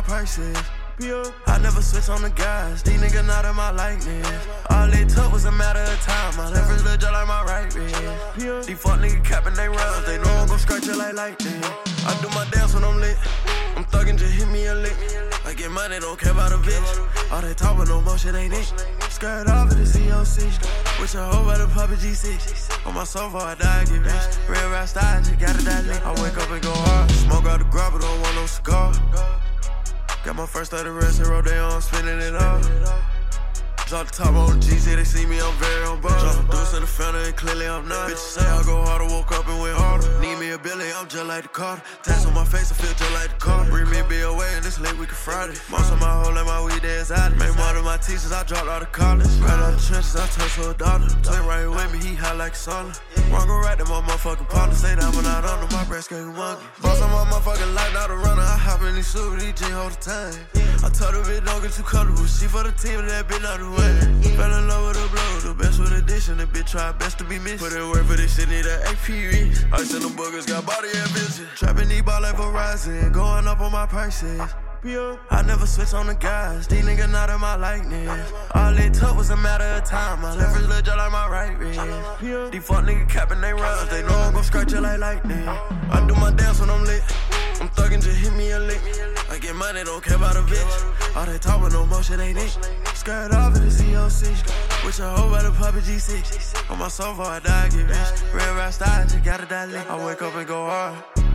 my prices. I never switch on the guys, these niggas not in my likeness. All it took was a matter of time. My left wrist look like my right wrist. These fuck niggas capping they runs, they know I'm gon' scratch it like lightning. I do my dance when I'm lit. I'm thuggin', just hit me a lick. I get money, don't care about a bitch. All that talk, but no motion ain't it. Skirt off at the COC. With your hoe by the puppy G6. On my sofa, I die, I get rich. Real rap style, just got it that lit. I wake up and go hard. Smoke out the grab, but don't want no cigar. Got my first of the rest and roll down, I'm spinning it all. Drop the top on the GZ, they see me, I'm very on bar. Drop the deuce in the fountain, and clearly I'm not. Bitches say I go harder, woke up and went harder. Need me a Billy, I'm just like the Carter. Tats on my face, I feel just like the Carter. Bring me a bill away, and this late we can Friday. Most of my whole and my weed is out. Made more than my teachers, I dropped out of college. Right out the trenches, I touched to a daughter. Twin right with me, he high like sauna. Wrong go right to my motherfucking partner. Stay down when I don't know my breast getting monkey. Boss on my motherfucking in these these jeans hold the time. I told her bitch don't get too comfortable. She for the team, that bitch not the way. Fell in love with a blow, the best with addition. The bitch try best to be missed. Put in work for this shit, need an AP reach. I send them boogers, got body and vision. Trapping these ball like Verizon, going up on my prices. I never switch on the guys, these niggas not in my likeness. All it took was a matter of time. My left wrist look just like my right wrist. These fuck niggas capping they runs, they know I'm gon' scratch it like lightning. I do my dance when I'm I get money, don't care about a bitch. All that talk with no motion ain't it. Skirt off at the COC. With your hoe by the puppy G6. On my sofa, I die, get rich. Real rap style, just got it that lick. I wake up and go hard.